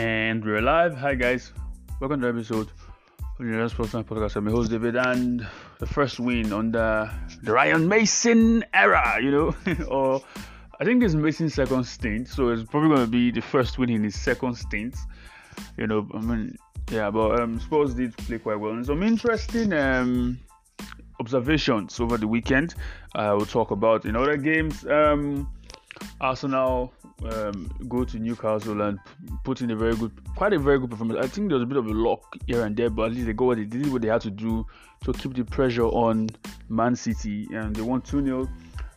And we're live. Hi guys, welcome to the episode of the United Podcast. I'm your host David, and the first win on the the Ryan Mason era, you know, or I think is Mason's second stint, so it's probably going to be the first win in his second stint. You know, I mean, yeah, but um, did play quite well, and some interesting um observations over the weekend. I will talk about in other games. Um, Arsenal um, go to Newcastle and put in a very good, quite a very good performance. I think there was a bit of a luck here and there, but at least they got what they did, what they had to do to keep the pressure on Man City, and they won 2 0.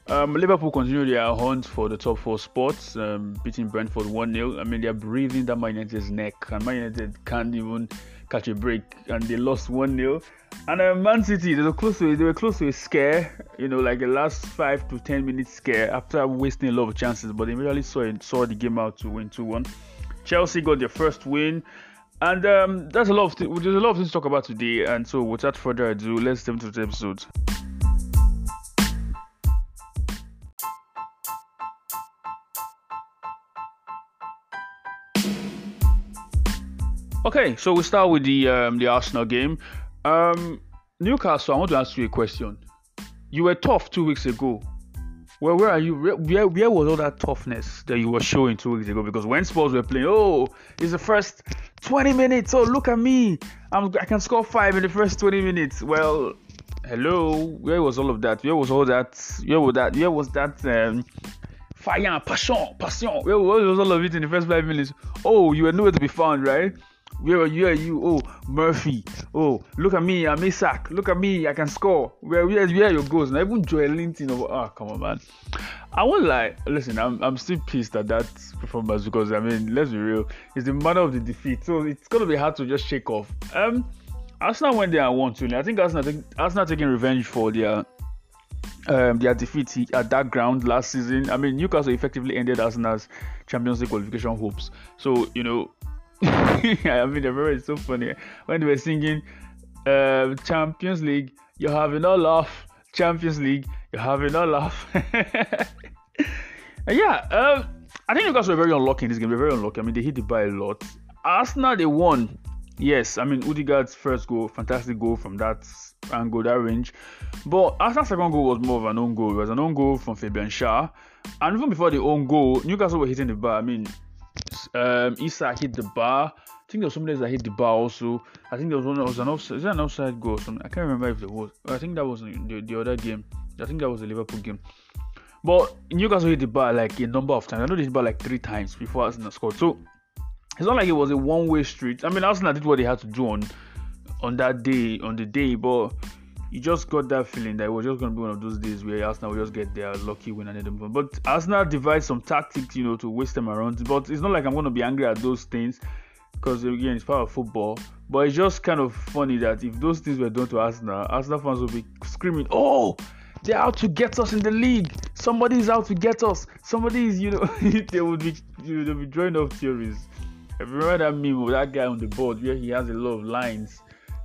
Um, Liverpool continue their hunt for the top four spots, um, beating Brentford 1 0. I mean, they're breathing that Man United's neck, and Man United can't even catch a break, and they lost 1 0. And uh, Man City, they were close to they were close to a scare, you know, like a last five to ten minutes scare after wasting a lot of chances, but they really saw saw the game out to win 2-1. Chelsea got their first win, and um, that's a lot of th- there's a lot of things to talk about today. And so, without further ado, let's jump into the episode. Okay, so we start with the um, the Arsenal game. Um, Newcastle, I want to ask you a question. You were tough two weeks ago. Well, where are you? Where, where was all that toughness that you were showing two weeks ago? Because when Spurs were playing, oh, it's the first 20 minutes. Oh, look at me. I'm, I can score five in the first 20 minutes. Well, hello. Where was all of that? Where was all that? Where was that? Where was that? Um, fire, passion, passion. Where was all of it in the first five minutes? Oh, you were nowhere to be found, right? Where are you? Are you? Oh, Murphy. Oh, look at me. I'm sack. Look at me. I can score. Where where where are your goals? Now even Joelinton. Oh, oh, come on, man. I won't lie. Listen, I'm I'm still pissed at that performance because I mean, let's be real. It's the manner of the defeat, so it's gonna be hard to just shake off. Um, Arsenal went there and won two. I think Arsenal Arsenal taking revenge for their um, their defeat at that ground last season. I mean, Newcastle effectively ended Arsenal's Champions League qualification hopes. So you know, I mean, the very so funny when they were singing uh, Champions League. You're having a laugh. Champions League. You're having a laugh. yeah, um, I think Newcastle were very unlucky in this game. They're very unlucky. I mean, they hit the bar a lot. Arsenal, they won. Yes, I mean, Odegaard's first goal, fantastic goal from that angle, that range. But Arsenal's second goal was more of an own goal. It was an own goal from Fabian Schär. And even before the own goal, Newcastle were hitting the bar. I mean, um, Isak hit the bar. I think there was somebody that hit the bar also. I think there was one that was an offside. Is that an offside goal? I can't remember if there was. I think that was the, the other game. I think that was the Liverpool game. But Newcastle hit the bar like a number of times. I know they hit the bar like three times before Arsenal scored. So it's not like it was a one-way street. I mean, Arsenal did what they had to do on on that day, on the day, but you just got that feeling that it was just going to be one of those days where Arsenal will just get their lucky win and then But Arsenal devised some tactics, you know, to waste them around. But it's not like I'm going to be angry at those things because again, it's part of football. But it's just kind of funny that if those things were done to Arsenal, Arsenal fans would be screaming, "Oh, they're out to get us in the league! Somebody is out to get us! Somebody is, you know, they would be, you know, they'll be drawing up theories." I remember that meme of that guy on the board where he has a lot of lines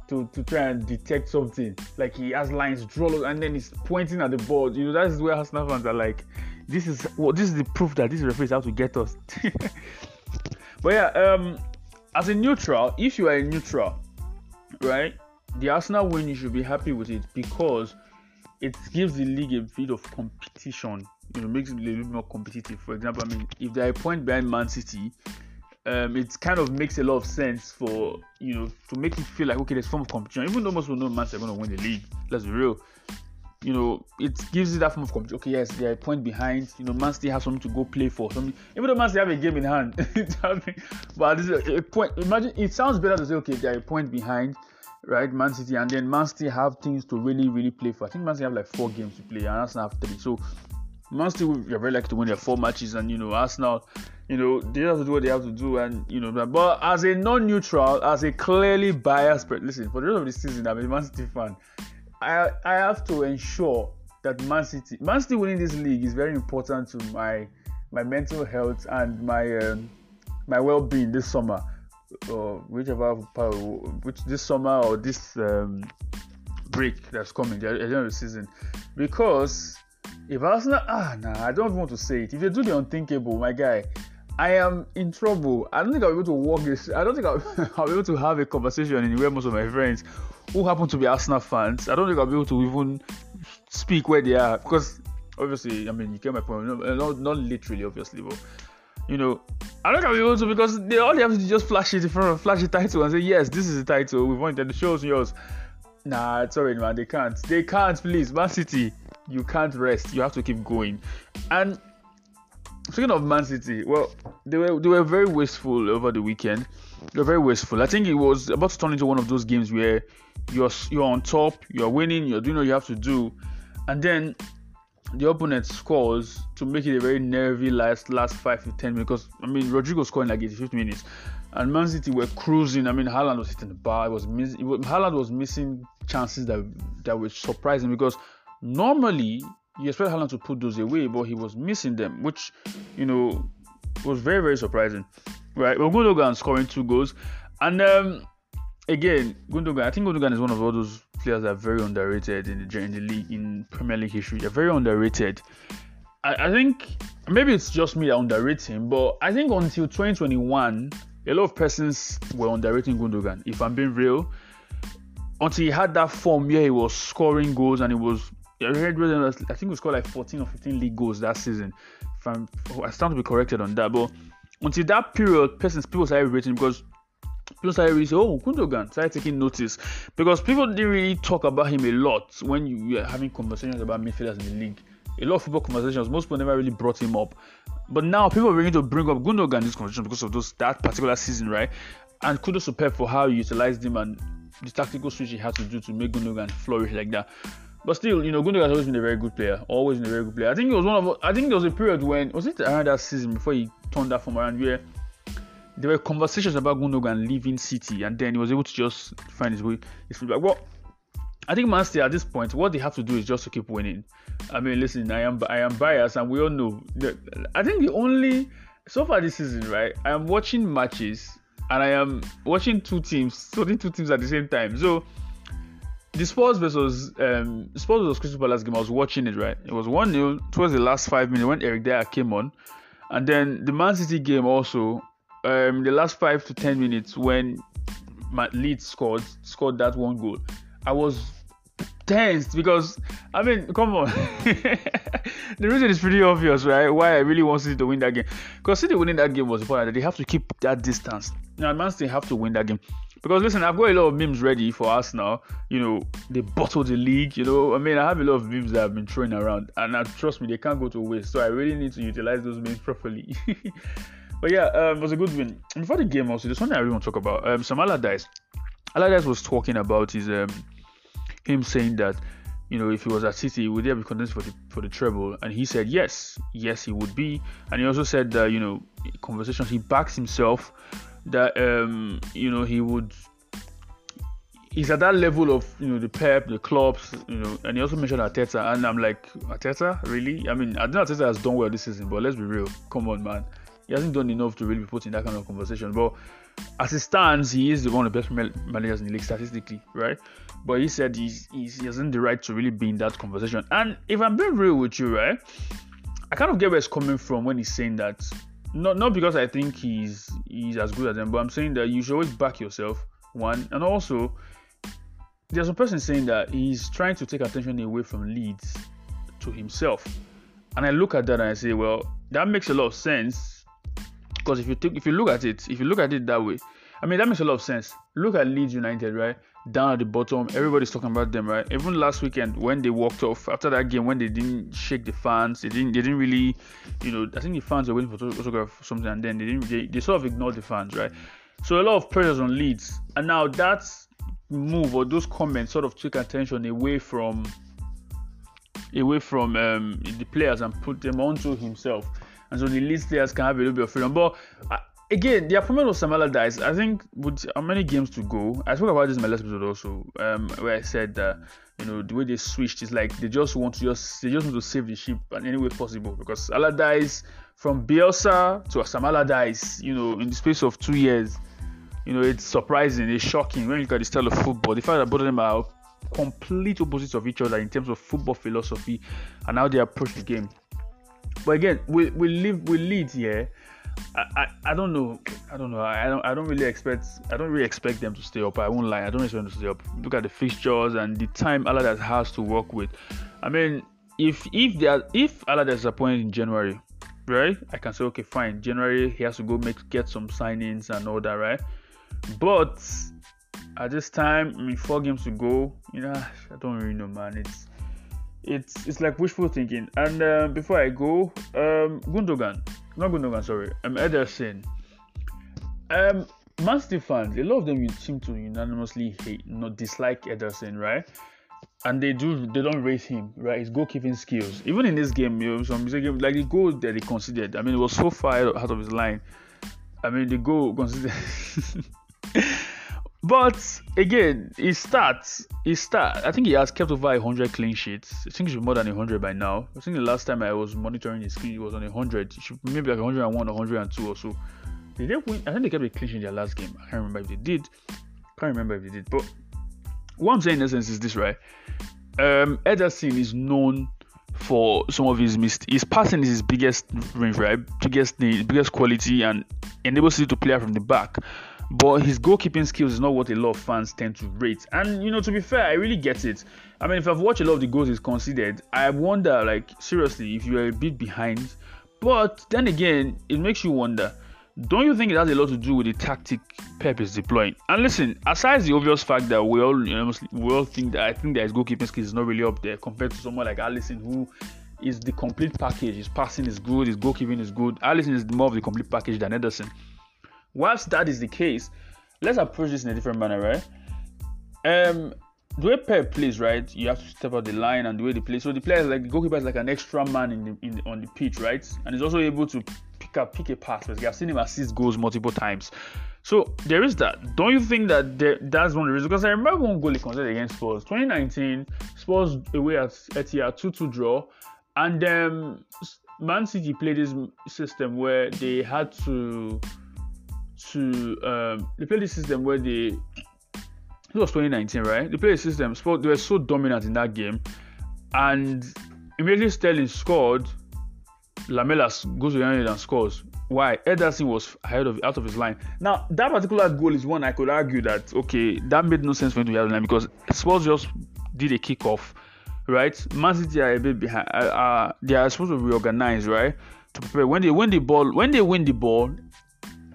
to, to try and detect something. Like he has lines drawn and then he's pointing at the board. You know, that's where Arsenal fans are like, this is what well, this is the proof that this referee is out to get us. but yeah, um, as a neutral, if you are a neutral, right, the Arsenal win, you should be happy with it because it gives the league a bit of competition. You know, makes it a little bit more competitive. For example, I mean, if they're a point behind Man City, um, it kind of makes a lot of sense for you know to make you feel like okay, there's form of competition. Even though most will know Man City are going to win the league, let's be real. You know, it gives you that form of competition. Okay, yes, they're a point behind. You know, Man City has something to go play for. Something, even though Man City have a game in hand, but this is a point. Imagine it sounds better to say okay, they're a point behind, right? Man City, and then Man City have things to really, really play for. I think Man City have like four games to play, and Arsenal have three. So Man City, you're very likely to win their four matches, and you know Arsenal you know, they have to do what they have to do, and you know, but as a non-neutral, as a clearly biased, listen, for the rest of the season, I'm a Man City fan. I I have to ensure that Man City, Man City winning this league is very important to my my mental health and my um, my well-being this summer, or whichever part, which this summer or this um, break that's coming at the end of the season, because if Arsenal, ah, nah, I don't want to say it. If they do the unthinkable, my guy, I am in trouble. I don't think I'll be able to walk this. I don't think I'll, I'll be able to have a conversation in where most of my friends who happen to be Arsenal fans. I don't think I'll be able to even speak where they are because obviously, I mean, you get my point. Not, not literally, obviously, but you know, I don't think I'll be able to because they all they have to just flash it in front of flash the title and say, yes, this is the title. We've wanted the show's yours. Nah, it's alright, man. They can't. They can't, please. Man City, you can't rest. You have to keep going. And speaking of Man City, well, they were they were very wasteful over the weekend. They were very wasteful. I think it was about to turn into one of those games where you're you're on top, you're winning, you're doing what you have to do, and then the opponent scores to make it a very nervy last last five to ten minutes. Because I mean, Rodrigo scoring like 85 minutes, and Man City were cruising. I mean, Haaland was hitting the bar. It was miss, it was, Haaland was missing chances that that were surprising because normally you expect Haaland to put those away, but he was missing them, which you know was very very surprising. Right, well, Gundogan scoring two goals, and um, again, Gundogan. I think Gundogan is one of all those players that are very underrated in the in the league in Premier League history. They're very underrated. I, I think maybe it's just me that underrate him, but I think until 2021, a lot of persons were underrating Gundogan. If I'm being real, until he had that form where he was scoring goals and he was I think we scored like 14 or 15 league goals that season. If I'm, I stand to be corrected on that, but until that period, persons people started rating because people started really saying, "Oh, Gundogan," started taking notice because people didn't really talk about him a lot when you were having conversations about midfielders in the league. A lot of football conversations, most people never really brought him up, but now people are beginning to bring up Gundogan in this conversation because of those that particular season, right? And kudos to Pep for how he utilized him and the tactical switch he had to do to make Gundogan flourish like that. But still, you know, Gundogan has always been a very good player. Always been a very good player. I think it was one of. I think there was a period when was it around that season before he turned that form around where there were conversations about Gundogan leaving City, and then he was able to just find his way. His feedback. Well, I think Man City at this point, what they have to do is just to keep winning. I mean, listen, I am I am biased, and we all know. That, I think the only so far this season, right? I am watching matches, and I am watching two teams, supporting two teams at the same time. So the Spurs versus um, Spurs versus Crystal Palace game, I was watching it right. It was one 0 towards the last five minutes when Eric Dier came on, and then the Man City game also um, the last five to ten minutes when my Leeds scored scored that one goal, I was tense because I mean, come on. the reason is pretty obvious, right? Why I really want City to win that game. Because City winning that game was important. They have to keep that distance. Now, Man City have to win that game. Because listen, I've got a lot of memes ready for us now. You know, they bottled the league. You know, I mean, I have a lot of memes that I've been throwing around, and uh, trust me, they can't go to waste. So I really need to utilize those memes properly. But yeah, um, it was a good win. Before the game, also, there's something I really want to talk about. Um, Sam Allardyce. Allardyce was talking about his um, him saying that you know if he was at City, would there be contenders for the for the treble? And he said yes, yes he would be. And he also said that you know conversations he backs himself that um, you know he would he's at that level of you know the Pep, the clubs, you know, and he also mentioned Arteta, and I'm like Arteta, really? I mean, I know Arteta has done well this season, but let's be real, come on, man, he hasn't done enough to really be put in that kind of conversation. But as it stands, he is the one of the best managers in the league statistically, right? But he said he's, he's, he hasn't the right to really be in that conversation. And if I'm being real with you, right, I kind of get where it's coming from when he's saying that. Not not because I think he's he's as good as them, but I'm saying that you should always back yourself. One, and also there's a person saying that he's trying to take attention away from Leeds to himself. And I look at that and I say, well, that makes a lot of sense because if you take, if you look at it, if you look at it that way, I mean that makes a lot of sense. Look at Leeds United, right? Down at the bottom, everybody's talking about them, right? Even last weekend when they walked off after that game, when they didn't shake the fans, they didn't, they didn't really, you know, I think the fans were waiting for or something, and then they didn't, they, they sort of ignored the fans, right? So a lot of pressures on Leeds, and now that move or those comments sort of took attention away from away from um, the players and put them onto himself and so the Leeds players can have a little bit of freedom. But again, the appointment of Sam Allardyce, I think, with how many games to go, I spoke about this in my last episode also, um, where I said that you know the way they switched is like they just want to just they just want to save the ship in any way possible because Allardyce from Bielsa to Sam Allardyce, you know, in the space of two years. You know, it's surprising, it's shocking when you look at the style of football. The fact that both of them are complete opposites of each other in terms of football philosophy and how they approach the game. But again, we we live we lead here, I, I, don't know. I don't know. I don't I don't really expect I don't really expect them to stay up. I won't lie. I don't expect them to stay up. Look at the fixtures and the time Allardyce has to work with. I mean, if if they are if Allardyce is appointed in January, right? I can say okay, fine. January he has to go make get some signings and all that, right? But at this time, I mean, four games to go. You know, I don't really know, man. It's it's it's like wishful thinking. And uh, before I go, um, Gundogan, not Gundogan, sorry, um, Ederson. Um, Man City fans, a lot of them seem to unanimously hate, not dislike Ederson, right? And they do, they don't rate him, right? His goalkeeping skills. Even in this game, you know, some game, like the goal that he considered. I mean, it was so far out of his line. I mean, the goal considered. But again, he starts. He start. I think he has kept over 100 clean sheets. I think he's more than 100 by now. I think the last time I was monitoring his screen, he was on 100. He should maybe like 101 or 102 or so. Did they win? I think they kept a clean sheet in their last game. I can't remember if they did. Can't remember if they did. But what I'm saying in essence is this, right? Um, Ederson is known for some of his mistakes. His passing is his biggest range, right? Biggest, biggest quality, and enables you to play from the back but his goalkeeping skills is not what a lot of fans tend to rate. And you know, to be fair, I really get it. I mean, if I've watched a lot of the goals he's conceded, I wonder, like, seriously, if you are a bit behind. But then again, it makes you wonder. Don't you think it has a lot to do with the tactic Pep is deploying? And listen, aside the obvious fact that we all, you know, we all think that I think that his goalkeeping skills is not really up there compared to someone like Alisson who is the complete package. His passing is good, his goalkeeping is good. Alisson is more of the complete package than Ederson whilst that is the case, let's approach this in a different manner, right? Um, the way Pep plays, right? You have to step out the line and the way they play. So the player, like the goalkeeper, is like an extra man in the, in the, on the pitch, right? And he's also able to pick up, pick a pass. Because I've seen him assist goals multiple times. So there is that. Don't you think that there, that's one of the reasons? Because I remember one goal he conceded against Spurs, 2019. Spurs away at Etihad, 2-2 draw, and then Man City played this system where they had to to um, they played system where they it was 2019, right? They played system. They were so dominant in that game, and immediately Sterling scored. Lamela goes to and scores. Why? Ederson was ahead of out of his line. Now that particular goal is one I could argue that okay, that made no sense for him to be out of line because Spurs just did a kickoff, right? Man City are a bit behind. Uh, uh, they are supposed to reorganize, right? To prepare when they win the ball, when they win the ball,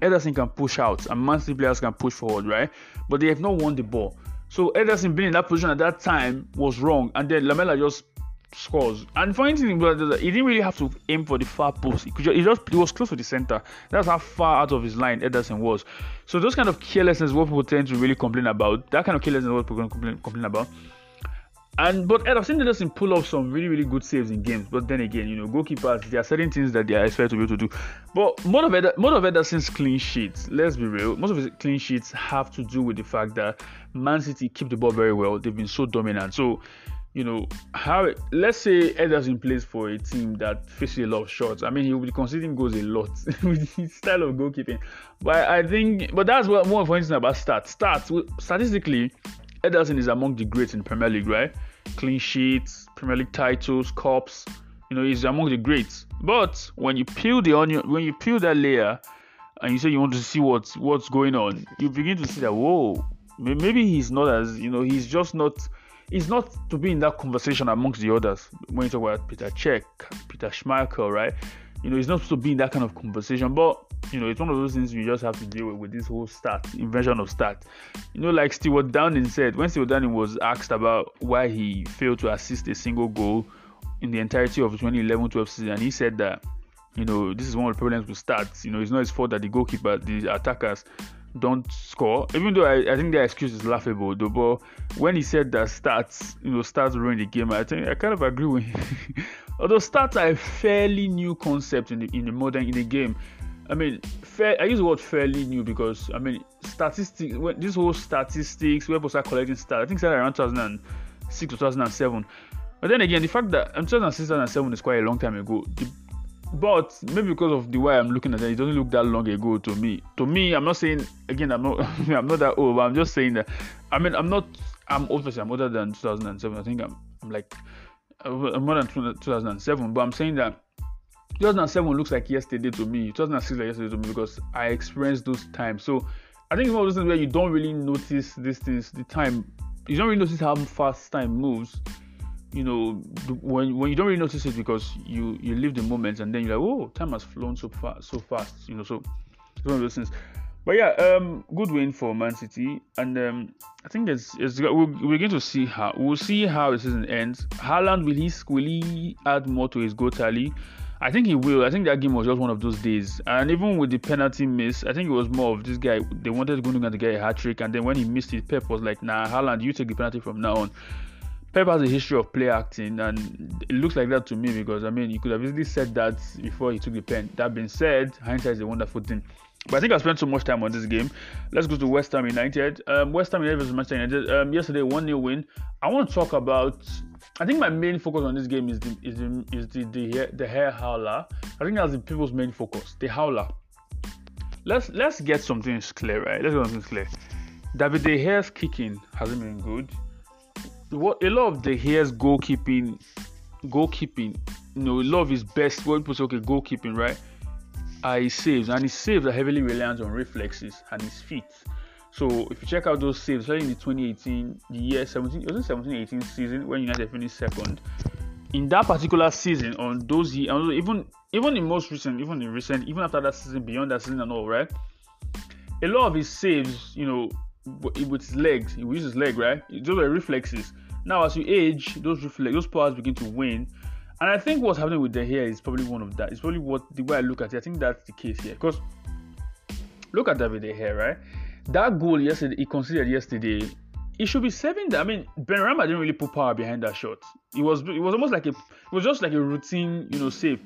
Ederson can push out and Man City players can push forward, right? But they have not won the ball. So Ederson being in that position at that time was wrong, and then Lamela just scores. And funny thing was he didn't really have to aim for the far post. He, just, he just he was close to the center. That's how far out of his line Ederson was. So those kind of carelessness, what people tend to really complain about. That kind of carelessness, what people complain, complain about. And but I've seen Ederson pull off some really really good saves in games. But then again, you know, goalkeepers there are certain things that they are expected to be able to do. But most of Eder, most of Ederson's clean sheets, let's be real, most of his clean sheets have to do with the fact that Man City keep the ball very well. They've been so dominant. So you know how let's say Ederson plays for a team that faces a lot of shots. I mean, he will be conceding goals a lot with his style of goalkeeping. But I think, but that's what more instance about stats. Stats statistically Ederson is among the greats in Premier League, right? Clean sheets, Premier League titles, cups. You know, he's among the greats. But when you peel the onion, when you peel that layer, and you say you want to see what's what's going on, you begin to see that whoa, maybe he's not as you know, he's just not. He's not to be in that conversation amongst the others. When you talk about Peter Cech, Peter Schmeichel, right? You know, he's not supposed to be in that kind of conversation. But you know, it's one of those things you just have to deal with with this whole stat invention of stat. You know, like Stewart Downing said, when Stewart Downing was asked about why he failed to assist a single goal in the entirety of 2011-12 season, he said that you know this is one of the problems with stats. You know, it's not his fault that the goalkeeper, the attackers don't score. Even though I, I think their excuse is laughable, though. But when he said that stats, you know, stats ruin the game, I think I kind of agree with him. Although stats are a fairly new concept in the in the modern in the game. I mean, fair. I use the word fairly new because I mean statistics. When this whole statistics, where people start collecting stats, I think started around 2006 or 2007. But then again, the fact that um, 2006 2007 is quite a long time ago. The, but maybe because of the way I'm looking at it, it doesn't look that long ago to me. To me, I'm not saying again, I'm not, I'm not that old, but I'm just saying that. I mean, I'm not. I'm obviously I'm older than 2007. I think I'm, I'm like, Uh, more than 2007. But I'm saying that 2007 looks like yesterday to me. 2006 like yesterday to me because I experienced those times. So I think it's one of those things where you don't really notice these things. The time you don't really notice how fast time moves. You know, when when you don't really notice it because you you live the moment and then you're like, oh, time has flown so fast, so fast. You know, so it's one of those things. But yeah, um, good win for Man City, and um, I think it's, it's we're, we're going to see how we'll see how the season ends. Haaland will he will he add more to his goal tally? I think he will. I think that game was just one of those days, and even with the penalty miss, I think it was more of this guy. They wanted Gundogan to get a hat trick, and then when he missed it, Pep was like, "Nah, Haaland, you take the penalty from now on." Pep has a history of play acting, and it looks like that to me because I mean, he could have easily said that before he took the pen. That being said, hindsight is a wonderful thing. But I think I spent so much time on this game. Let's go to West Ham United. Um, West Ham United versus Manchester United. Um, yesterday, one 0 win. I want to talk about. I think my main focus on this game is the is the is the the, De Gea howler. I think that's the people's main focus. The howler. Let's let's get something clear, right? Let's get something clear. David De Gea's kicking hasn't been good. What a lot of De Gea's goalkeeping, goalkeeping, you know, a lot of his best. What people say, okay, goalkeeping, right? Uh, are his saves, and his saves are heavily reliant on reflexes and his feet. So if you check out those saves, especially in the 2018, the year 17, was it 17 18 season when United finished second. In that particular season, on those years, even even in most recent, even in recent, even after that season, beyond that season and all, right? A lot of his saves, you know, with his legs, he uses his leg, right? Those are reflexes. Now, as you age, those reflex, those powers begin to wane, and I think what's happening with De Gea is probably one of that. It's probably what the way I look at it. I think that's the case here. Because look at David De Gea, right? That goal yesterday, he considered yesterday, he should be saving that. I mean, Benrahma didn't really put power behind that shot. It was it was almost like a it was just like a routine, you know, save.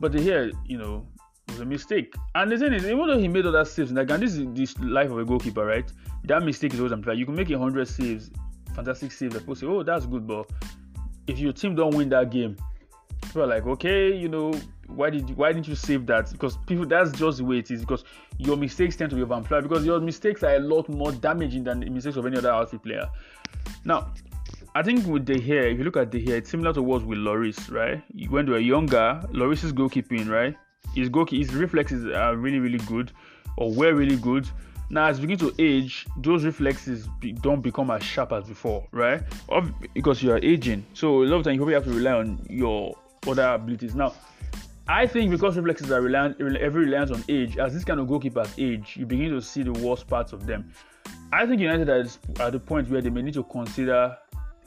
But De Gea, you know, was a mistake. And the thing is, even though he made that saves, like, and this is this life of a goalkeeper, right? That mistake is always implied. You can make a hundred saves, fantastic saves. Like people say, oh, that's good, but if your team don't win that game, people are like, okay, you know, why did you, why didn't you save that? Because people that's just the way it is. Because your mistakes tend to be amplified. Because your mistakes are a lot more damaging than the mistakes of any other outfield player. Now, I think with De Gea, if you look at De Gea, it's similar to what with Lloris, right? When they were younger, Lloris's goalkeeping, right? His goal, his reflexes are really, really good, or were really good. Now, as you begin to age, those reflexes be, don't become as sharp as before, right? because you are aging. So a lot of times you probably have to rely on your other abilities. Now, I think because reflexes are reliant, every reliance on age, as this kind of goalkeepers age, you begin to see the worst parts of them. I think United is at the point where they may need to consider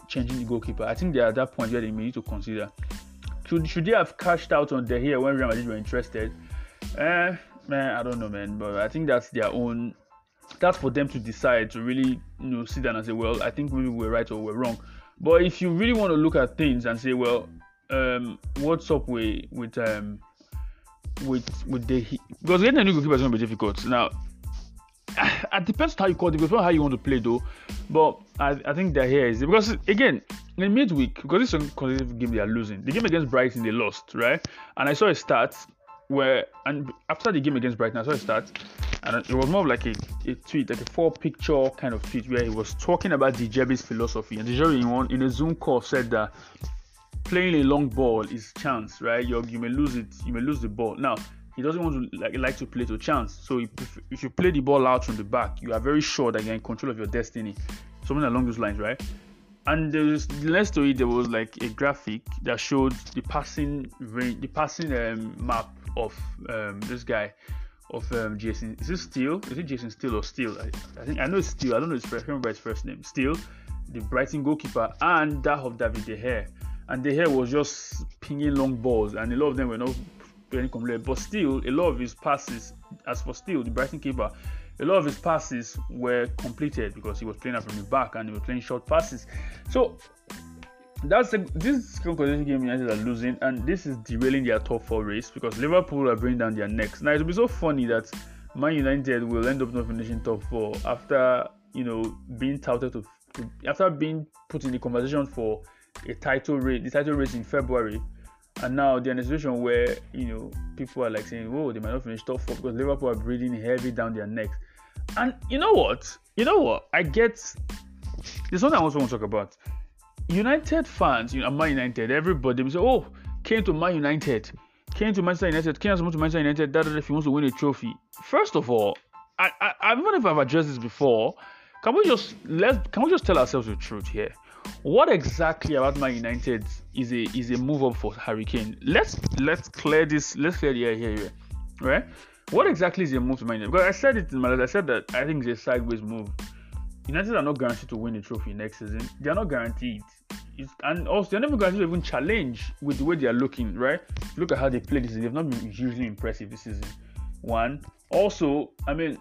changing the goalkeeper. I think they're at that point where they may need to consider. Should, should they have cashed out on De Gea when Real Madrid were interested? Eh, man, I don't know, man. But I think that's their own. That's for them to decide to really, you know, sit down and say, well, I think maybe we're right or we're wrong. But if you really want to look at things and say, well, um, what's up with with um with with the because getting a new goalkeeper is going to be difficult. Now, it depends how you call it, depends how you want to play though. But I, I think that here is because again in midweek because it's a consecutive game they are losing. The game against Brighton they lost right, and I saw a stat where and after the game against Brighton I saw a stat and it was more of like a, a tweet, like a four picture kind of tweet where he was talking about De Zerbi's philosophy. And De Zerbi in one in a Zoom call said that playing a long ball is chance, right? you you may lose it, you may lose the ball. Now, he doesn't want to like, like to play to chance. So if, if you play the ball out from the back, you are very sure that you're in control of your destiny. Something along those lines, right? And there's next to it, there was like a graphic that showed the passing range, the passing um, map of um, this guy, of um, Jason. Is it Steele? Is it Jason Steele or Steele? I, I, think I know it's Steele. I don't know his first. I remember his first name. Steele, the Brighton goalkeeper, and that of David De Gea and De Gea was just pinging long balls, and a lot of them were not very complete. But still, a lot of his passes, as for Steele the Brighton keeper, a lot of his passes were completed because he was playing from the back and he was playing short passes. So that's the, this competition game United are losing, and this is derailing their top four race because Liverpool are bringing down their necks. Now it'll be so funny that Man United will end up not finishing top four after you know being touted to after being put in the conversation for a title race, the title race in February, and now they're in a situation where you know people are like saying, "Whoa, they might not finish top four because Liverpool are breathing heavy down their necks." And you know what? You know what? I get. There's something I also want to talk about. United fans, you know, Man United, everybody will say, "Oh, Kane to Man United, Kane to Manchester United, has to Manchester United, that if he wants to win a trophy. First of all, I, I, I even if I've addressed this before, can we just let can we just tell ourselves the truth here? What exactly about Man United is a is a move up for Harry Kane? Let's let's clear this. Let's clear the air here, here right? What exactly is a move to Man United? Because I said it in my letter. I said that I think it's a sideways move. United are not guaranteed to win the trophy next season. They are not guaranteed. It's, and also, they're never guaranteed to even challenge with the way they are looking, right? Look at how they played this season. They've not been hugely impressive this season. One. Also, I mean,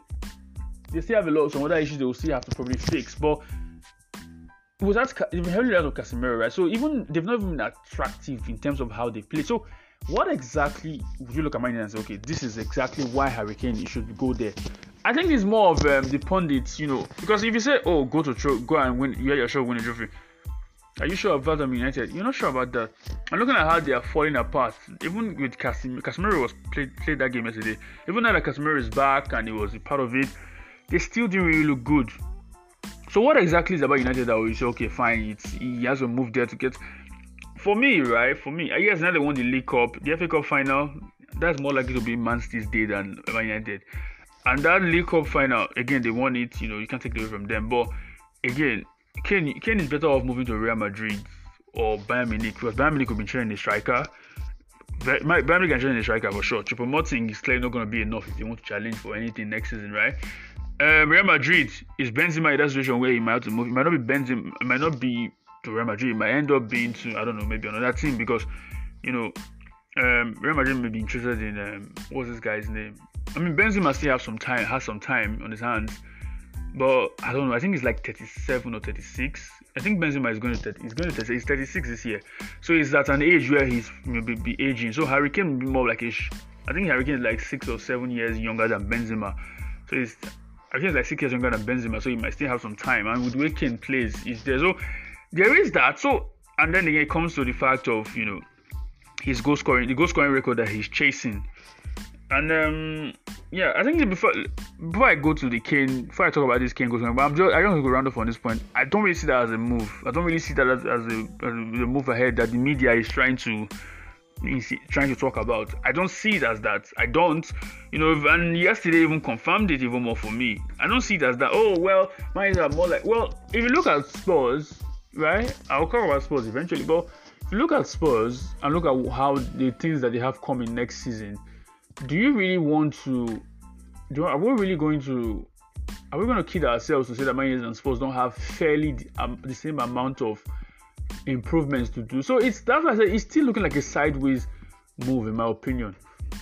they still have a lot of some other issues they will still have to probably fix. But it was that they've been heavily out of Casemiro, right? So even they've not even been attractive in terms of how they play. So what exactly would you look at United and say, okay, this is exactly why Harry Kane should go there? I think it's more of um, the pundits, you know, because if you say, oh, go to tro- go and win, yeah, you're sure win a trophy. Are you sure about them United? You're not sure about that. I'm looking at how they are falling apart. Even with Casemiro, Casemiro was played, played that game yesterday. Even now that Casemiro is back and he was a part of it, they still didn't really look good. So what exactly is about United that we say, okay, fine, it's, he has to move there to get. For me, right? For me, I guess now they won the League Cup, the FA Cup final. That's more likely to be Man City's day than Man United. And that League Cup final, again, they won it. You know, you can't take it away from them. But again, Kane, Kane is better off moving to Real Madrid or Bayern Munich because Bayern Munich will be training a striker. Bayern Munich can train a striker for sure. Choupo-Moting is clearly not going to be enough if they want to challenge for anything next season, right? Um, Real Madrid is Benzema in that situation where he might have to move. It might not be Benzema. It might not be to Real Madrid. It might end up being to I don't know maybe another team because you know um, Real Madrid may be interested in um, what's this guy's name? I mean Benzema still have some time has some time on his hands, but I don't know. I think he's like 37 or 36. I think Benzema is going to 30, he's going to 30, he's 36 this year, so he's at an age where he's maybe be aging. So Harry Kane be more like. I think Harry Kane is like six or seven years younger than Benzema, so he's I think like six years younger than Benzema, so he might still have some time. And with way plays, is there so there is that. So and then again, it comes to the fact of you know his goal scoring, the goal scoring record that he's chasing. And um, yeah, I think before before I go to the Kane, before I talk about this Kane goal scoring, but I'm just I don't go round up on this point. I don't really see that as a move. I don't really see that as, as, a, as a move ahead that the media is trying to trying to talk about. I don't see it as that. I don't, you know, and yesterday even confirmed it even more for me. I don't see it as that. Oh well, mine are more like well. If you look at Spurs, right? I'll talk about Spurs eventually, but if you look at Spurs and look at how the things that they have coming next season, do you really want to? Do are we really going to? Are we going to kid ourselves to say that Man United and Spurs don't have fairly the, um, the same amount of improvements to do. So it's that's why I said it's still looking like a sideways move in my opinion.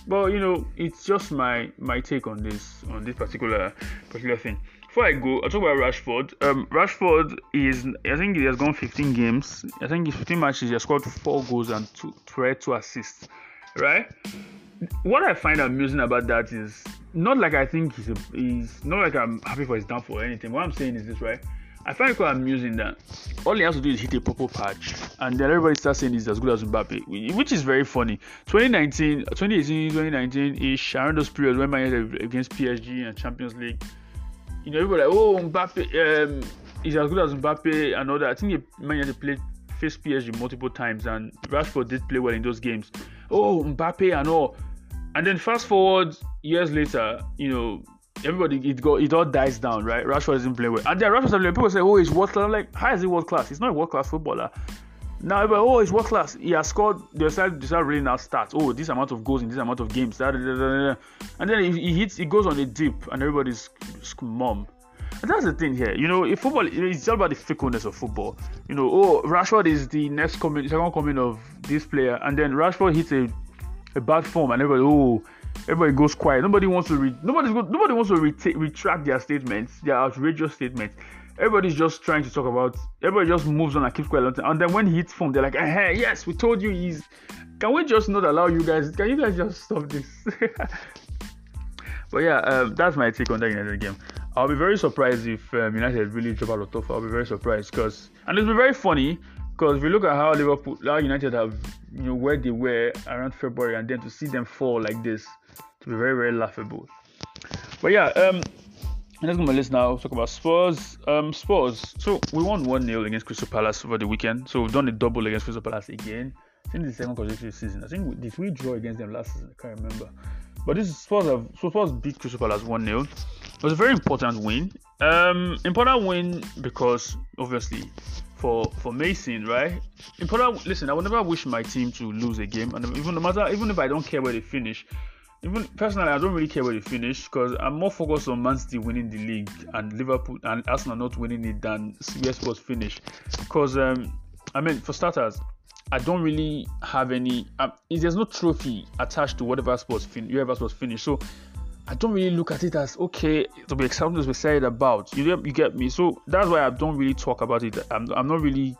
But you know, it's just my my take on this on this particular particular thing. Before I go, I'll talk about Rashford. Um, Rashford is I think he has gone 15 games. I think he's 15 matches. He has scored four goals and two two assists. Right. What I find amusing about that is not like I think he's a, he's not like I'm happy for his downfall or anything. What I'm saying is this, right? I find it quite amusing that all he has to do is hit a purple patch, and then everybody starts saying he's as good as Mbappe, which is very funny. 2019, 2018, 2019 ish, around those periods when Man against PSG and Champions League, you know, everybody like, oh, Mbappe um, is as good as Mbappe and all that. I think Man United played faced PSG multiple times, and Rashford did play well in those games. Oh, Mbappe and all. And then fast forward years later, you know, everybody it go it all dies down, right? Rashford isn't playing well, and then Rashford people say, "Oh, he's world class." I'm like, how is he world class? He's not a world class footballer. Now, but oh, he's world class. He has scored. They decided, decided really now stats. Oh, this amount of goals in this amount of games. Da, da, da, and then he, he hits. He goes on a dip, and everybody's mum. And that's the thing here. You know, if football, it's all about the fickleness of football. You know, oh, Rashford is the next coming, second coming of this player, and then Rashford hits a, a bad form, and everybody, oh, everybody goes quiet. Nobody wants to read. Nobody's go, nobody wants to re- retract their statements, their outrageous statements. Everybody's just trying to talk about. Everybody just moves on and keeps quiet. And then when he hits phone, they're like, "Hey, yes, we told you he's." Can we just not allow you guys? Can you guys just stop this? but yeah, um, that's my take on that United game. I'll be very surprised if um, United really drop out of. I'll be very surprised because, and it'll be very funny because if you look at how Liverpool, how United have, you know, where they were around February, and then to see them fall like this, to be very, very laughable. But yeah, um, let's go my list now. Talk about Spurs. Um, Spurs. So we won one 0 against Crystal Palace over the weekend. So we've done a double against Crystal Palace again. Think the second consecutive season. I think we did we draw against them last season? I can't remember. But this is Spurs have so Spurs beat Crystal Palace 1 0. It was a very important win. Um important win because obviously for for Mason, right? Important listen, I would never wish my team to lose a game and even no matter even if I don't care where they finish. Even personally, I don't really care where they finish because I'm more focused on Man City winning the league and Liverpool and Arsenal not winning it than where Spurs finish. Because um, I mean, for starters, I don't really have any. Um, there's no trophy attached to whatever Spurs fin- whoever Spurs finish. So I don't really look at it as okay to be excited to be excited about. You get, you get me. So that's why I don't really talk about it. I'm, I'm not really,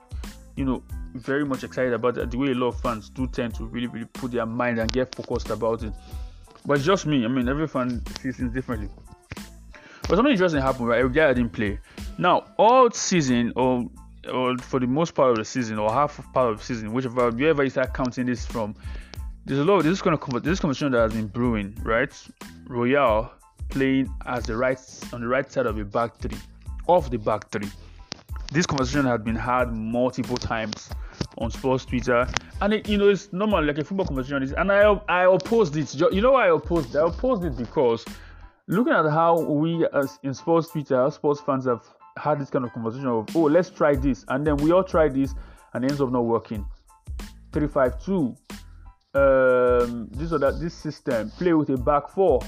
you know, very much excited about it. The way a lot of fans do tend to really, really put their mind and get focused about it. But it's just me. I mean, every fan sees things differently. But something interesting happened. Right, guy didn't play. Now all season or or for the most part of the season or half part of the season, whichever wherever you start counting this from, there's a lot of this kind of this conversation that has been brewing, right? Royal playing as the right on the right side of the back three, off the back three. This conversation has been had multiple times on Spurs Twitter, and it, you know it's normal like a football conversation. And I I opposed it. You know why I opposed? It? I opposed it because looking at how we as in Spurs Twitter, Spurs fans have had this kind of conversation of oh let's try this and then we all try this and it ends up not working 352 um, this or that this system play with a back four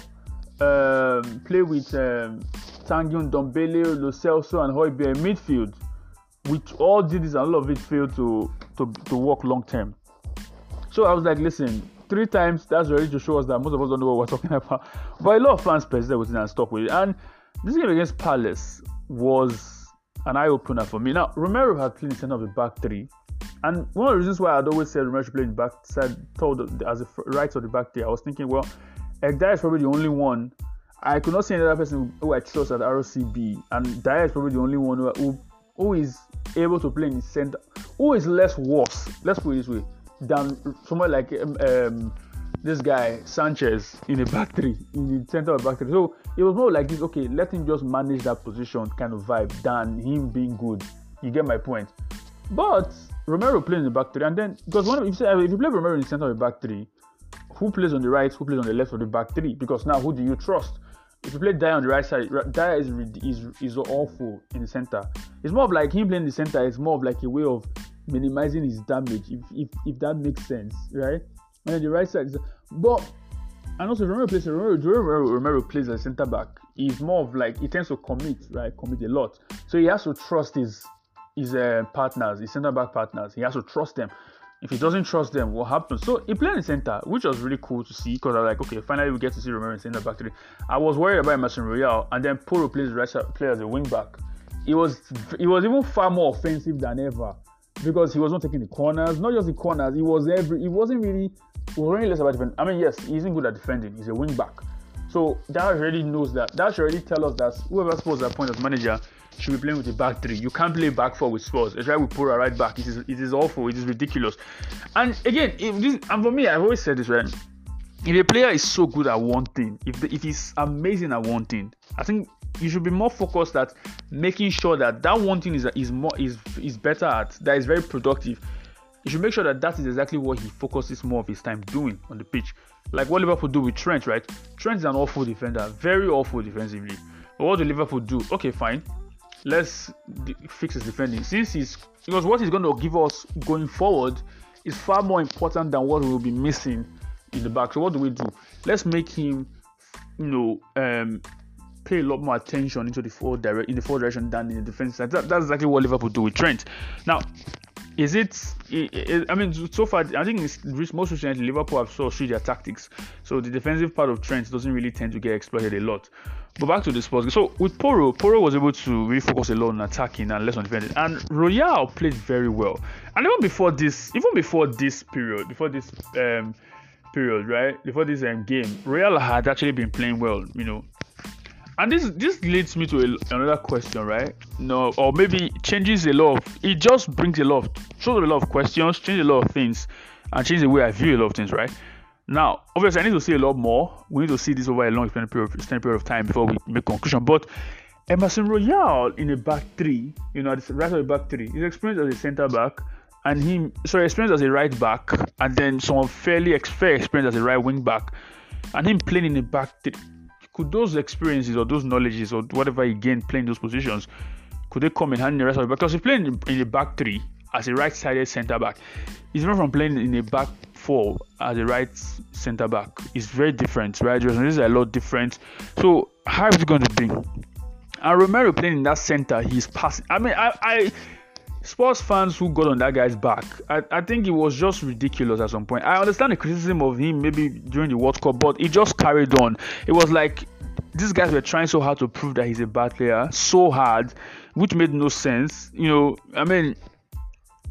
um, play with um, Tanguy Ndombele, Lo Celso and in midfield which all did this and all of it failed to, to, to work long term. So I was like listen three times that's already to show us that most of us don't know what we're talking about. But a lot of fans persisted with it and stuck with it. And this game against Palace was an eye opener for me. Now, Romero had played in center of the back three, and one of the reasons why I'd always said Romero should play in the back side, told as a right of the back three, I was thinking, well, Dier is probably the only one. I could not see another person who I trust at RCB, and Dier is probably the only one who, who, is able to play in the center, who is less worse, let's put it this way, than someone like um, um this guy Sanchez in the back three, in the center of the back three. So it was more like this. Okay, let him just manage that position kind of vibe than him being good. You get my point. But Romero plays in the back three, and then because one if if you play Romero in the center of the back three, who plays on the right, who plays on the left of the back three? Because now who do you trust? If you play Dier on the right side, Dier is, is is awful in the center. It's more of like him playing in the center. It's more of like a way of minimizing his damage, if if, if that makes sense, right? And the right side is, but and also Romero plays Romero, Romero, Romero plays as centre back. He's more of like he tends to commit, right? Commit a lot. So he has to trust his his uh, partners, his centre back partners. He has to trust them. If he doesn't trust them, what happens? So he played in center, which was really cool to see because I was like, okay, finally we get to see Romero in centre back today. I was worried about Emerson Royal, and then Porro plays play as a wing back. He was he was even far more offensive than ever because he was not taking the corners, not just the corners. He was every. He wasn't really we worry less about defending. I mean, yes, he isn't good at defending. He's a wing back. So that already knows that. That should already tell us that whoever Spurs appoint as manager should be playing with the back three. You can't play back four with Spurs. It's right we put a right back. It is it is awful. It is ridiculous. And again, this and for me, I've always said this right. If a player is so good at one thing, if the, if he's amazing at one thing, I think you should be more focused at making sure that that one thing is is more is is better at that is very productive he should make sure that that is exactly what he focuses more of his time doing on the pitch. Like what Liverpool do with Trent, right? Trent is an awful defender, very awful defensively. But what do Liverpool do? Okay, fine. Let's fix his defending. Since he's because what he's going to give us going forward is far more important than what we will be missing in the back. So what do we do? Let's make him, you know, um, pay a lot more attention into the forward in the direction than in the defense side. That, that's exactly what Liverpool do with Trent. Now, is it, I mean, so far, I think most recently Liverpool have sort of switched their tactics. So the defensive part of Trent doesn't really tend to get exploited a lot. But back to the Spurs. So with Porro, Porro was able to really focus a lot on attacking and less on defending. And Royal played very well. And even before this, even before this period, before this um, period, right? Before this um, game, Royal had actually been playing well. You know, and this this leads me to a, another question right? No or maybe changes a lot of it just brings a lot shows a lot of questions change a lot of things and change the way i view a lot of things right? Now obviously i need to see a lot more. We need to see this over a long extended period, extended period of time before we make a conclusion. But Emerson Royal in a back three, you know, right of the back three, his experience as a centre back, and him sorry experience as a right back, and then some fairly fair experience as a right wing back, and him playing in the back. Could those experiences or those knowledges or whatever he gained playing those positions, could they come in hand in the rest of it? Because he's playing in the back three as a right-sided centre back. He's not from playing in a back four as a right centre back. It's very different, right? This is a lot different. So how is it going to be? And Romero playing in that center, he's passing. I mean, I, I Spurs fans who got on that guy's back, I, I think it was just ridiculous at some point. I understand the criticism of him maybe during the World Cup, but it just carried on. It was like these guys were trying so hard to prove that he's a bad player, so hard, which made no sense. You know, I mean,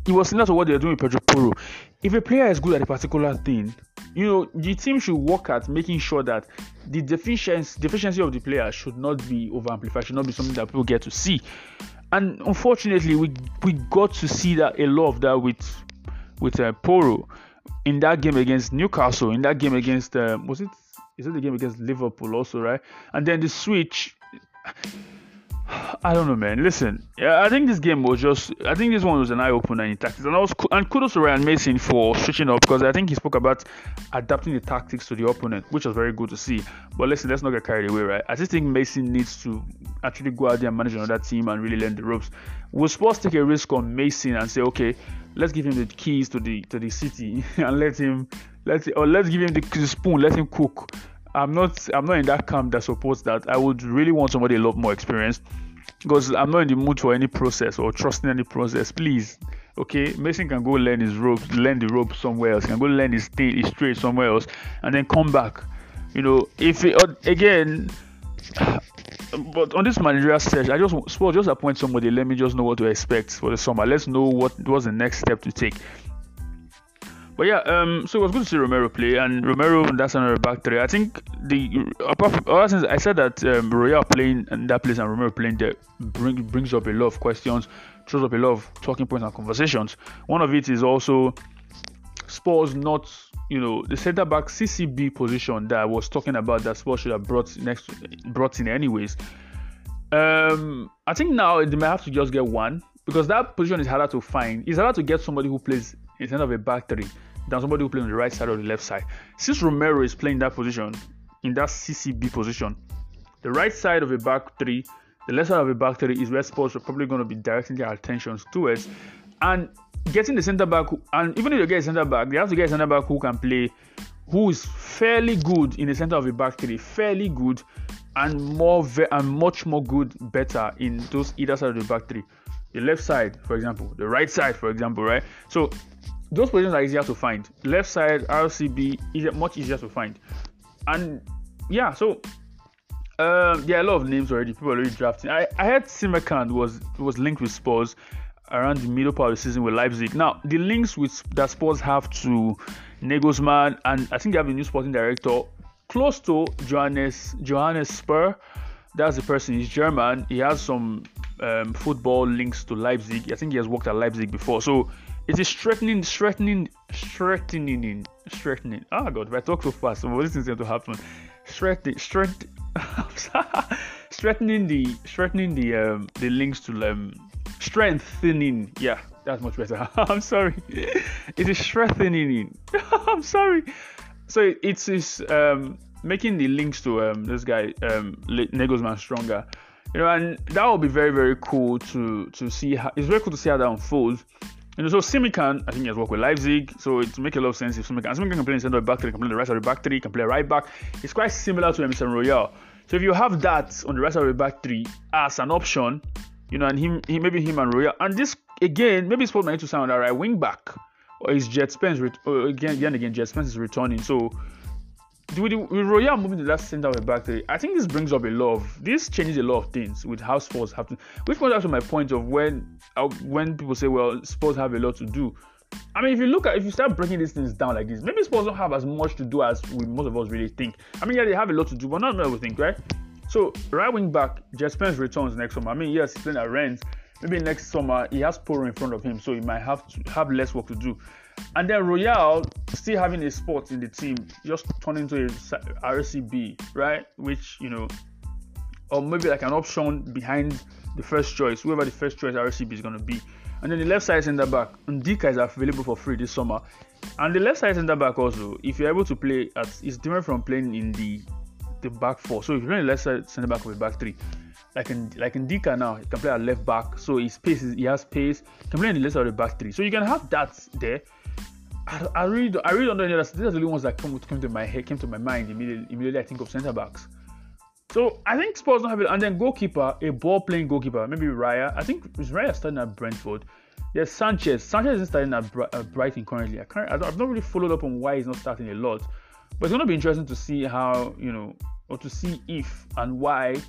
it was similar to what they were doing with Pedro Porro. If a player is good at a particular thing, you know, the team should work at making sure that the deficiency deficiency of the player should not be over amplified, should not be something that people get to see. And unfortunately, we we got to see that a lot of that with with uh, Porro in that game against Newcastle, in that game against uh, was it is it the game against Liverpool also, right? And then the switch I don't know, man. Listen, I think this game was just. I think this one was an eye opener in tactics, and I was and kudos to Ryan Mason for switching up because I think he spoke about adapting the tactics to the opponent, which was very good to see. But listen, let's not get carried away, right? I just think Mason needs to actually go out there and manage another team and really learn the ropes. Will Spurs take a risk on Mason and say, okay, let's give him the keys to the to the city and let him let or let's give him the, the spoon, let him cook. I'm not I'm not in that camp that supports that. I would really want somebody a lot more experienced because I'm not in the mood for any process or trusting any process. Please, okay, Mason can go learn his ropes, learn the rope somewhere else, can go learn his, th- his trade somewhere else, and then come back. You know, if it, uh, again, but on this managerial search, I just suppose just appoint somebody. Let me just know what to expect for the summer. Let's know what was the next step to take. But yeah, um, so it was good to see Romero play, and Romero and that's another back three. I think the apart from, since I said that um, Royal playing in that place and Romero playing there bring, brings up a lot of questions, throws up a lot of talking points and conversations. One of it is also Spurs not, you know, the centre back CCB position that I was talking about that Spurs should have brought next brought in anyways. Um, I think now they may have to just get one because that position is harder to find. It's harder to get somebody who plays instead of a back three than somebody who plays on the right side or the left side. Since Romero is playing that position, in that CCB position, the right side of a back three, the left side of a back three is where Spurs are probably going to be directing their attentions towards. And getting the centre back, and even if they get a centre back, they have to get a centre back who can play, who is fairly good in the centre of a back three, fairly good, and more and much more good, better in those either side of the back three. The left side, for example, the right side, for example, right? So those positions are easier to find. Left side RCB is much easier to find, and yeah, so um, there are a lot of names already. People already drafting. I, I heard Simakan was was linked with Spurs around the middle part of the season with Leipzig. Now the links with that Spurs have to Nagelsmann and I think they have a new sporting director close to Johannes Johannes Spors. That's the person. He's German. He has some um, football links to Leipzig. I think he has worked at Leipzig before. So it is strengthening, strengthening, strengthening, strengthening. Oh God, if I talk so fast, what is going to happen? Strengthening, strength, strengthening the, strengthening the, um, the links to um, strengthening. Yeah, that's much better. I'm sorry. It is strengthening. I'm sorry. So it is um, making the links to um, this guy um, Nagelsmann stronger. You know, and that will be very very cool to to see. How, it's very cool to see how that unfolds. You know, so Simakan, I think he has worked with Leipzig, so it makes a lot of sense if Simakan, Simakan can play in center back three, can play the right side of the back three, can play right back. It's quite similar to Emerson Royal. So if you have that on the right side of the back three as an option, you know, and him, he, maybe him and Royal, and this again, maybe Spurs might need to sign on that right wing back, or is Djed Spence, or again, again, again, Djed Spence is returning, so with, with Royal moving to that center of the back three, I think this brings up a lot of this changes a lot of things with how Spurs have to. Which goes back to my point of when uh, when people say, well, Spurs have a lot to do. I mean, if you look at if you start breaking these things down like this, maybe Spurs don't have as much to do as we, most of us really think. I mean, yeah, they have a lot to do, but not everything, right? So right wing back, Djed Spence returns next summer. I mean, yes, he's playing at Rennes. Maybe next summer he has Porro in front of him, so he might have to have less work to do. And then Royal still having a spot in the team, just turning into a RCB, right? Which you know, or maybe like an option behind the first choice, whoever the first choice RCB is going to be. And then the left side center back, Ndicka is available for free this summer. And the left side center back also, if you're able to play at, it's different from playing in the the back four. So if you're in the left side center back with back three, like in like Ndicka now, he can play at left back. So his pace is, he has pace. He can play in the left side of the back three. So you can have that there. I, I really I really don't know any. These are the only ones that come, came to my head, came to my mind immediately. Immediately, I think of center backs. So I think Spurs don't have it. And then goalkeeper, a ball playing goalkeeper, maybe Raya. I think is Raya starting at Brentford. There's Sanchez. Sanchez isn't starting at, Br- at uh, Brighton currently. I can't. I've not really followed up on why he's not starting a lot, but it's to be interesting to see how you know, or to see if and why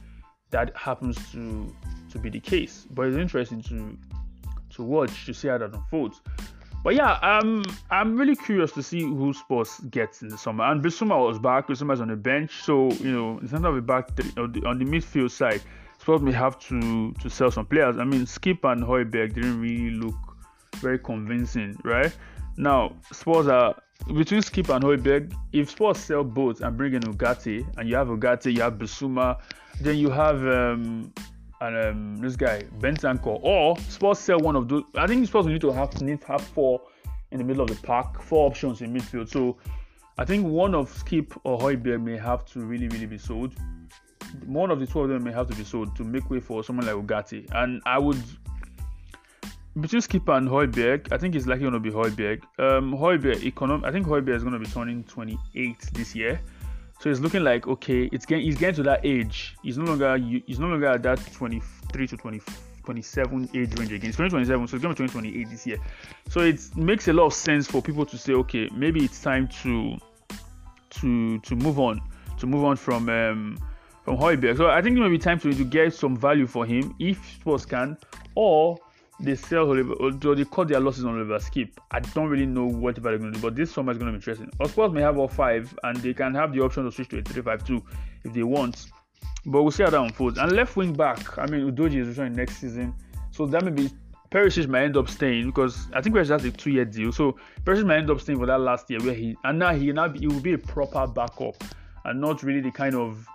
that happens to to be the case. But it's interesting to to watch to see how that unfolds. But yeah, um, I'm really curious to see who Spurs gets in the summer. And Bissouma was back. Bissouma's on the bench, so you know, in terms of the back on the, on the midfield side, Spurs may have to to sell some players. I mean, Skipp and Højbjerg didn't really look very convincing, right? Now, Spurs are between Skipp and Højbjerg. If Spurs sell both and bring in Ugarte, and you have Ugarte, you have Bissouma, then you have um, and um, this guy Bentancur, or Spurs sell one of those. I think Spurs will need to have need to have four in the middle of the park, four options in midfield. So I think one of Skipp or Højbjerg may have to really really be sold. One of the two of them may have to be sold to make way for someone like Ugarte. And I would between Skipp and Højbjerg, I think it's likely going to be Højbjerg. Um, Højbjerg, econom- I think Højbjerg is going to be turning 28 this year. So it's looking like okay, it's getting he's getting to that age. He's no longer he's no longer at that 23 to 20, 27 age range again. It's 2027, so it's going to be 2028 this year. So it makes a lot of sense for people to say, okay, maybe it's time to to to move on, to move on from um, from Højbjerg. So I think it may be time to, to get some value for him if Spurs can, or they sell Oliver, or they cut their losses on Oliver Skipp. I don't really know what they're going to do, but this summer is going to be interesting. Of course, may have all five, and they can have the option to switch to a 3-5-2 if they want. But we'll see how that unfolds. And left wing back, I mean, Udogie is returning next season, so that may be Perisic might end up staying because I think Perisic has a two-year deal. So Perisic might end up staying for that last year where he and now he now he will be a proper backup and not really the kind of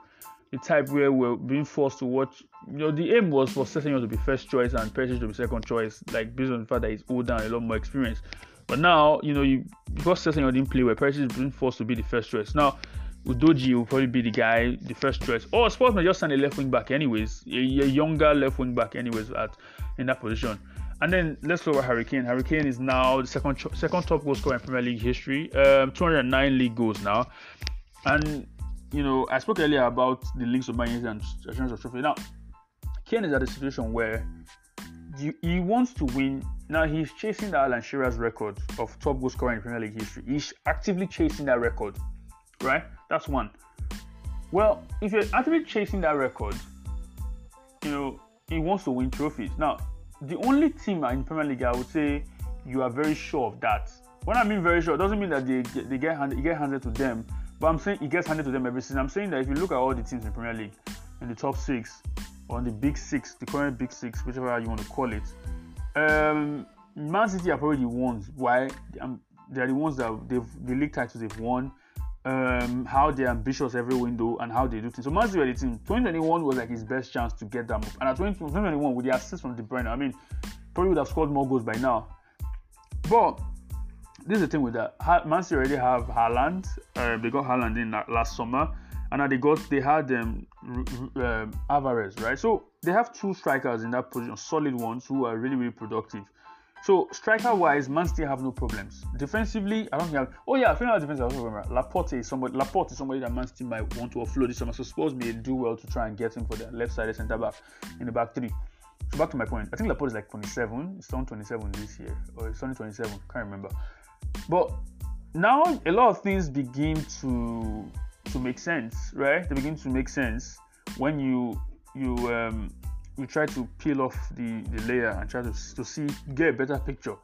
the type where we're being forced to watch. You know, the aim was for Sessegnon to be first choice and Perisic to be second choice, like based on the fact that he's older and a lot more experience. But now, you know, you because Sessegnon didn't play well, Perisic is being forced to be the first choice. Now, Udogie will probably be the guy, the first choice. Or Spurs may just sign a left wing back, anyways, a, a younger left wing back, anyways, at in that position. And then let's look at. Harry Kane is now the second second top goal scorer in Premier League history. Um, 209 league goals now, and you know, I spoke earlier about the links of Man and Assurance of Trophy. Now, Kane is at a situation where he wants to win. Now he's chasing the Alan Shearer's record of top goal scorer in Premier League history. He's actively chasing that record, right? That's one. Well, if you're actively chasing that record, you know he wants to win trophies. Now, the only team in Premier League I would say you are very sure of that. When I mean very sure, it doesn't mean that they they get handed, get handed to them but I'm saying it gets handed to them every season. I'm saying that if you look at all the teams in the Premier League, in the top six, or in the big six, the current big six, whichever you want to call it, um, Man City are probably the ones. Why? Um, they're the ones that they've the league titles they've won. Um, how they're ambitious every window and how they do things. So Man City were the team. 2021 was like his best chance to get that move. And at 2021, with the assist from De Bruyne, I mean, probably would have scored more goals by now. But this is the thing with that. Man City already have Haaland. Uh, they got Haaland in last summer, and now they got they had um, um, Alvarez, right? So they have two strikers in that position, solid ones who are really really productive. So striker wise, Man City have no problems. Defensively, I don't. Have, oh yeah, I think our defense. I also remember Laporte is somebody. Laporte is somebody that Man City might want to offload this summer. So suppose may do well to try and get him for the left-sided centre back in the back three. So back to my point. I think Laporte is like 27. He's turned 27 this year, or he's only 27. Can't remember. But now a lot of things begin to to make sense, right? They begin to make sense when you you um, you try to peel off the, the layer and try to, to see get a better picture.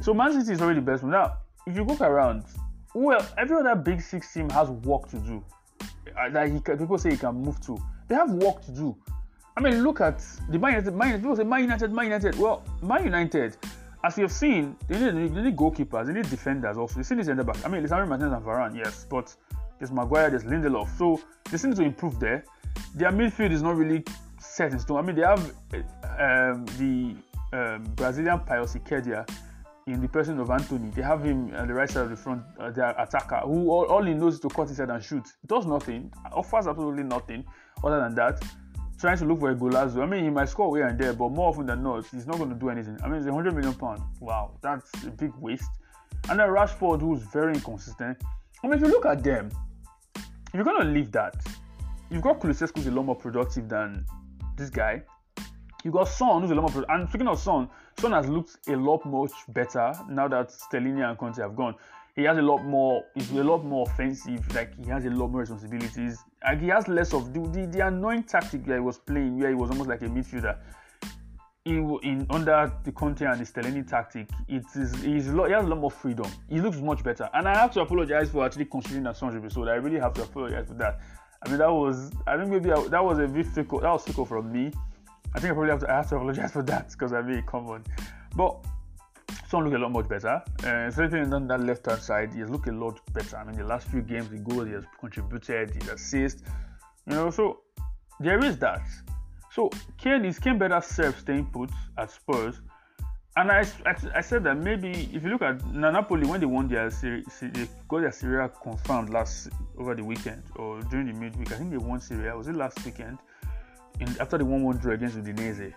So Man City is already the best one. Now, if you look around, well, every other big six team has work to do. Uh, that he can, people say he can move to. They have work to do. I mean, look at the Man United. Man United people say Man United, Man United. Well, Man United as you've seen, they need, they need goalkeepers, they need defenders also. You see this in the back. I mean, Lisandro Martinez and Varane, yes, but there's Maguire, there's Lindelof. So they seem to improve there. their midfield is not really set in stone. I mean, they have um, the um, Brazilian Pius Ikedia in the person of Antony. They have him on the right side of the front, uh, their attacker, who all, all, he knows is to cut inside and shoot. Does nothing, offers absolutely nothing other than that. Trying to look for a golazo. I mean, he might score here and there, but more often than not, he's not going to do anything. I mean, it's a hundred million pound. Wow, that's a big waste. And then Rashford, who's very inconsistent. I mean, if you look at them, if you're going to leave that, you've got Kulusevski who's a lot more productive than this guy. You've got Son, who's a lot more. Productive. And speaking of Son, Son has looked a lot much better now that Stellini and Conte have gone. He has a lot more. He's a lot more offensive. Like he has a lot more responsibilities. Like he has less of the, the, the annoying tactic that he was playing, where he was almost like a midfielder. In, in under the Conte and the Stellini tactic, it is he's, he has a lot more freedom. He looks much better, and I have to apologize for actually considering that Son episode. I really have to apologize for that. I mean, that was I think maybe I, that was a bit fickle. That was fickle from me. I think I probably have to, I have to apologize for that because I made come on, But Son look a lot much better. Uh, especially on that left hand side, he has looked a lot better. I mean, the last few games, the goals he has contributed, his assist, you know. So there is that. So Kane is Kane better served staying put at Spurs. And I, I, I, said that maybe if you look at Napoli when they won their series, they got their Serie A confirmed last over the weekend or during the midweek. I think they won Serie A. Was it last weekend? in, after the 1 1 draw against Udinese.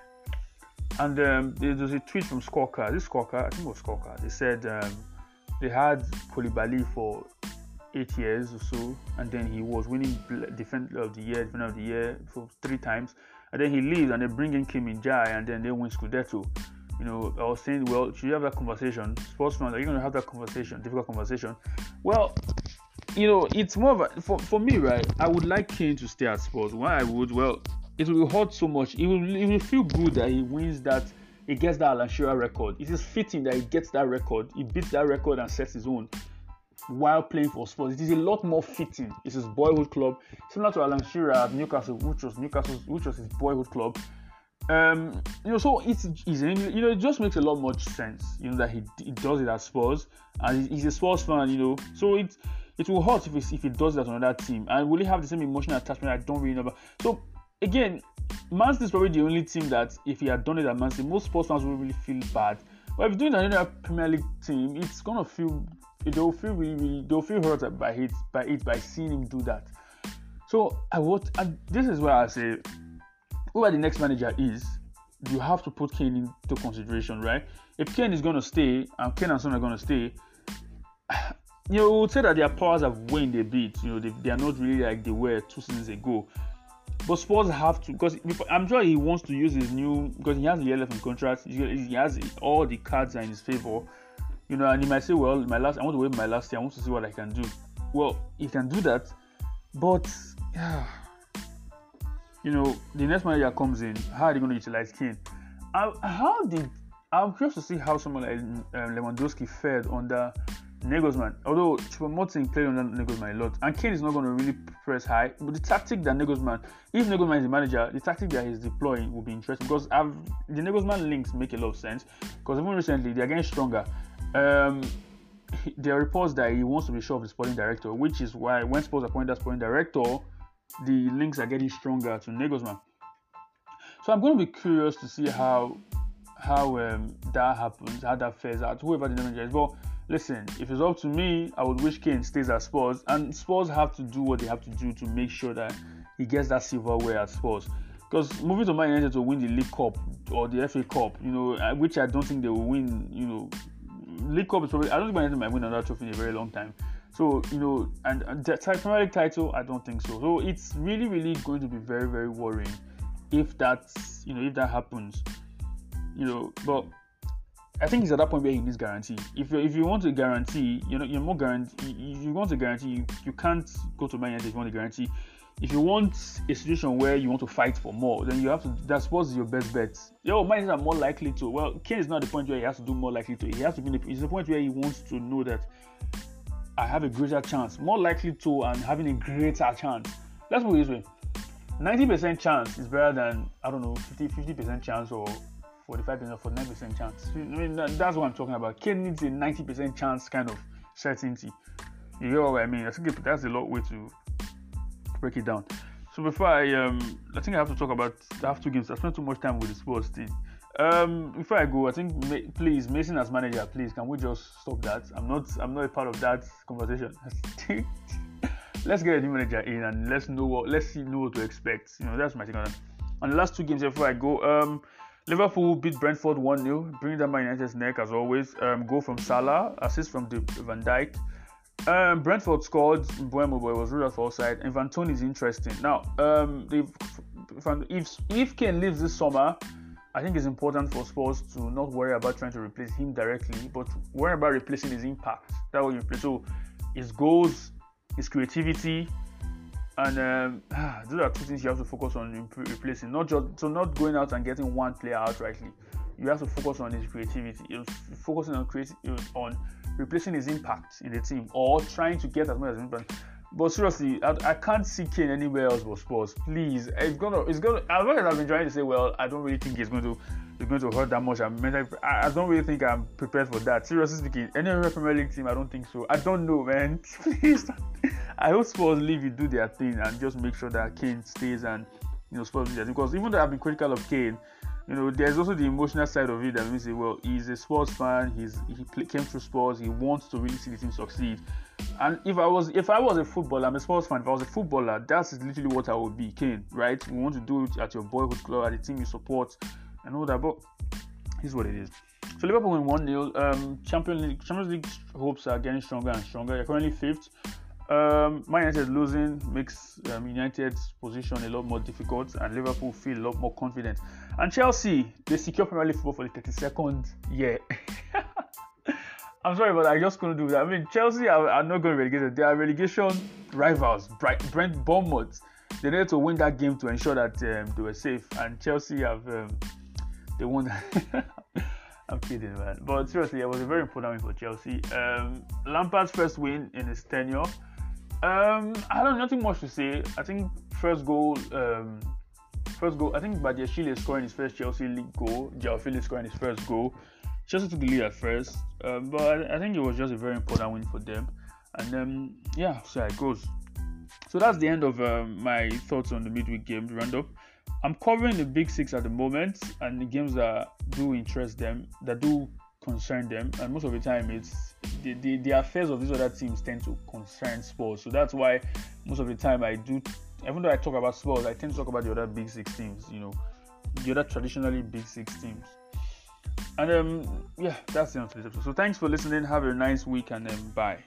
And um, there was a tweet from Scorecard. This Scorecard, I think it was Scorecard. They said um, they had Koulibaly for eight years or so, and then he was winning Defender of the Year, Defender of the Year for three times. And then he leaves, and they bring in Kim Min Jae, and then they win Scudetto. You know, I was saying, well, should you have that conversation? Sportsman, are you going to have that conversation, difficult conversation? Well, you know, it's more of a, for, for me, right? I would like Kane to stay at Spurs. Why I would, well, it will hurt so much. It will, it will feel good that he wins that, he gets that Alan Shearer record. It is fitting that he gets that record. He beats that record and sets his own while playing for Spurs. It is a lot more fitting. It's his boyhood club, similar to Alan Shearer at Newcastle, which was Newcastle, which was his boyhood club. Um, you know, so it's, it's you know, it just makes a lot more sense. You know that he, he does it at Spurs, and he's a Spurs fan. You know, so it it will hurt if if he does that on another team, and will he have the same emotional attachment? I don't really know. About. So again, Man City is probably the only team that if he had done it at Man City, most Spurs fans would really feel bad. But if you're doing another Premier League team, it's gonna feel they'll feel really, really they'll feel hurt by it by it by seeing him do that. So I would and this is where I say whoever the next manager is, you have to put Kane into consideration, right? If Kane is gonna stay and Kane and Son are gonna stay, you would say that their powers have waned a bit. You know, they, they are not really like they were two seasons ago. But Spurs have to because I'm sure he wants to use his new because he has the elephant contract. He has all the cards are in his favor, you know. And he might say, "Well, my last I want to wait my last year. I want to see what I can do." Well, he can do that, but you know, the next manager comes in. How are they going to utilize Kane? How, how did I'm curious to see how someone like um, Lewandowski fared under Nagelsmann, although Choupo-Moting played under Nagelsmann a lot, and Kane is not going to really press high, but the tactic that Nagelsmann, if Nagelsmann is the manager, the tactic that he's deploying will be interesting because I've, the Nagelsmann links make a lot of sense because even recently they're getting stronger. Um, there are reports that he wants to be sure of the sporting director, which is why when Spurs appoint that sporting director, the links are getting stronger to Nagelsmann. So I'm going to be curious to see how how um, that happens, how that fares out, whoever the manager is. But listen, if it's up to me, I would wish Kane stays at Spurs, and Spurs have to do what they have to do to make sure that he gets that silverware at Spurs. Because moving to Man United to win the League Cup or the FA Cup, you know, which I don't think they will win, you know, League Cup is probably I don't think Man United might win another trophy in a very long time. So you know, and, and the Premier League title, I don't think so. So it's really, really going to be very, very worrying if that's you know if that happens. You know, but I think he's at that point where he needs guarantee. If you if you want a guarantee, you know you're more guarantee. If you want a guarantee, you, you can't go to Man United if you want a guarantee. If you want a situation where you want to fight for more, then you have to. That's what's your best bet. Yo, Man United are more likely to. Well, Kane is not the point where he has to do more likely to. He has to be. It's the point where he wants to know that I have a greater chance, more likely to, and having a greater chance. Let's put it this way: 90% chance is better than I don't know 50 50% chance or 45% for 9% chance. I mean, that's what I'm talking about. Kane needs a 90% chance kind of certainty. You know what I mean? I think that's a lot way to break it down. So before I um, I think I have to talk about I have two games. I spent too much time with the Spurs team. Um, before I go, I think please Mason as manager, please can we just stop that? I'm not I'm not a part of that conversation. let's get a new manager in and let's know what let's see know what to expect. You know that's my thing on the last two games before I go, um, Liverpool beat Brentford 1 0, bringing down Man United's neck as always. Um, goal from Salah, assist from De- Van Dijk. Um, Brentford scored Mbeumo, but it was ruled out for offside. And Van Tone is interesting. Now, um, if if Kane leaves this summer, I think it's important for Spurs to not worry about trying to replace him directly, but worry about replacing his impact. That will replace so his goals, his creativity, and um, those are two things you have to focus on replacing. Not just so not going out and getting one player outrightly. You have to focus on his creativity. Focusing on creating on replacing his impact in the team or trying to get as much as impact. But seriously, I, I, can't see Kane anywhere else but Spurs. Please, it's gonna, it's gonna. As much as I've been trying to say, well, I don't really think it's going to, it's going to hurt that much. I'm, I, I don't really think I'm prepared for that. Seriously speaking, any other Premier League team, I don't think so. I don't know, man. Please, I hope Spurs leave you do their thing and just make sure that Kane stays and you know Spurs thing. Because even though I've been critical of Kane, you know, there's also the emotional side of it that means, well, he's a Spurs fan. He's he play, came through Spurs. He wants to really see the team succeed. And if I was if I was a footballer, I'm a Spurs fan. If I was a footballer, that's literally what I would be, Kane. Right? You want to do it at your boyhood club, at the team you support, and all that. But here's what it is. So Liverpool win one 0 um, Champions League Champions League hopes are getting stronger and stronger. They're currently fifth. Um, Man United losing makes um, United's position a lot more difficult, and Liverpool feel a lot more confident. And Chelsea, they secure Premier League football for the 32nd year. I'm sorry, but I just couldn't do that. I mean, Chelsea are, are not going to relegate. They are relegation rivals. Bright, Brent Bournemouth. They needed to win that game to ensure that um, they were safe, and Chelsea have um, they won. I'm kidding, man. But seriously, it was a very important win for Chelsea. Um, Lampard's first win in his tenure. Um, I don't nothing much to say. I think first goal, um, first goal. I think Badiashile scoring his first Chelsea league goal. João Felix scoring his first goal. Chelsea took the lead at first, um, but I think it was just a very important win for them. And um, yeah, so it goes. So that's the end of um, my thoughts on the midweek games roundup. I'm covering the big six at the moment, and the games that do interest them, that do concern them, and most of the time it's the, the, the affairs of these other teams tend to concern Spurs. So that's why most of the time I do, even though I talk about Spurs, I tend to talk about the other big six teams. You know, the other traditionally big six teams. And um, yeah, that's the end of this episode. So thanks for listening. Have a nice week, and um, bye.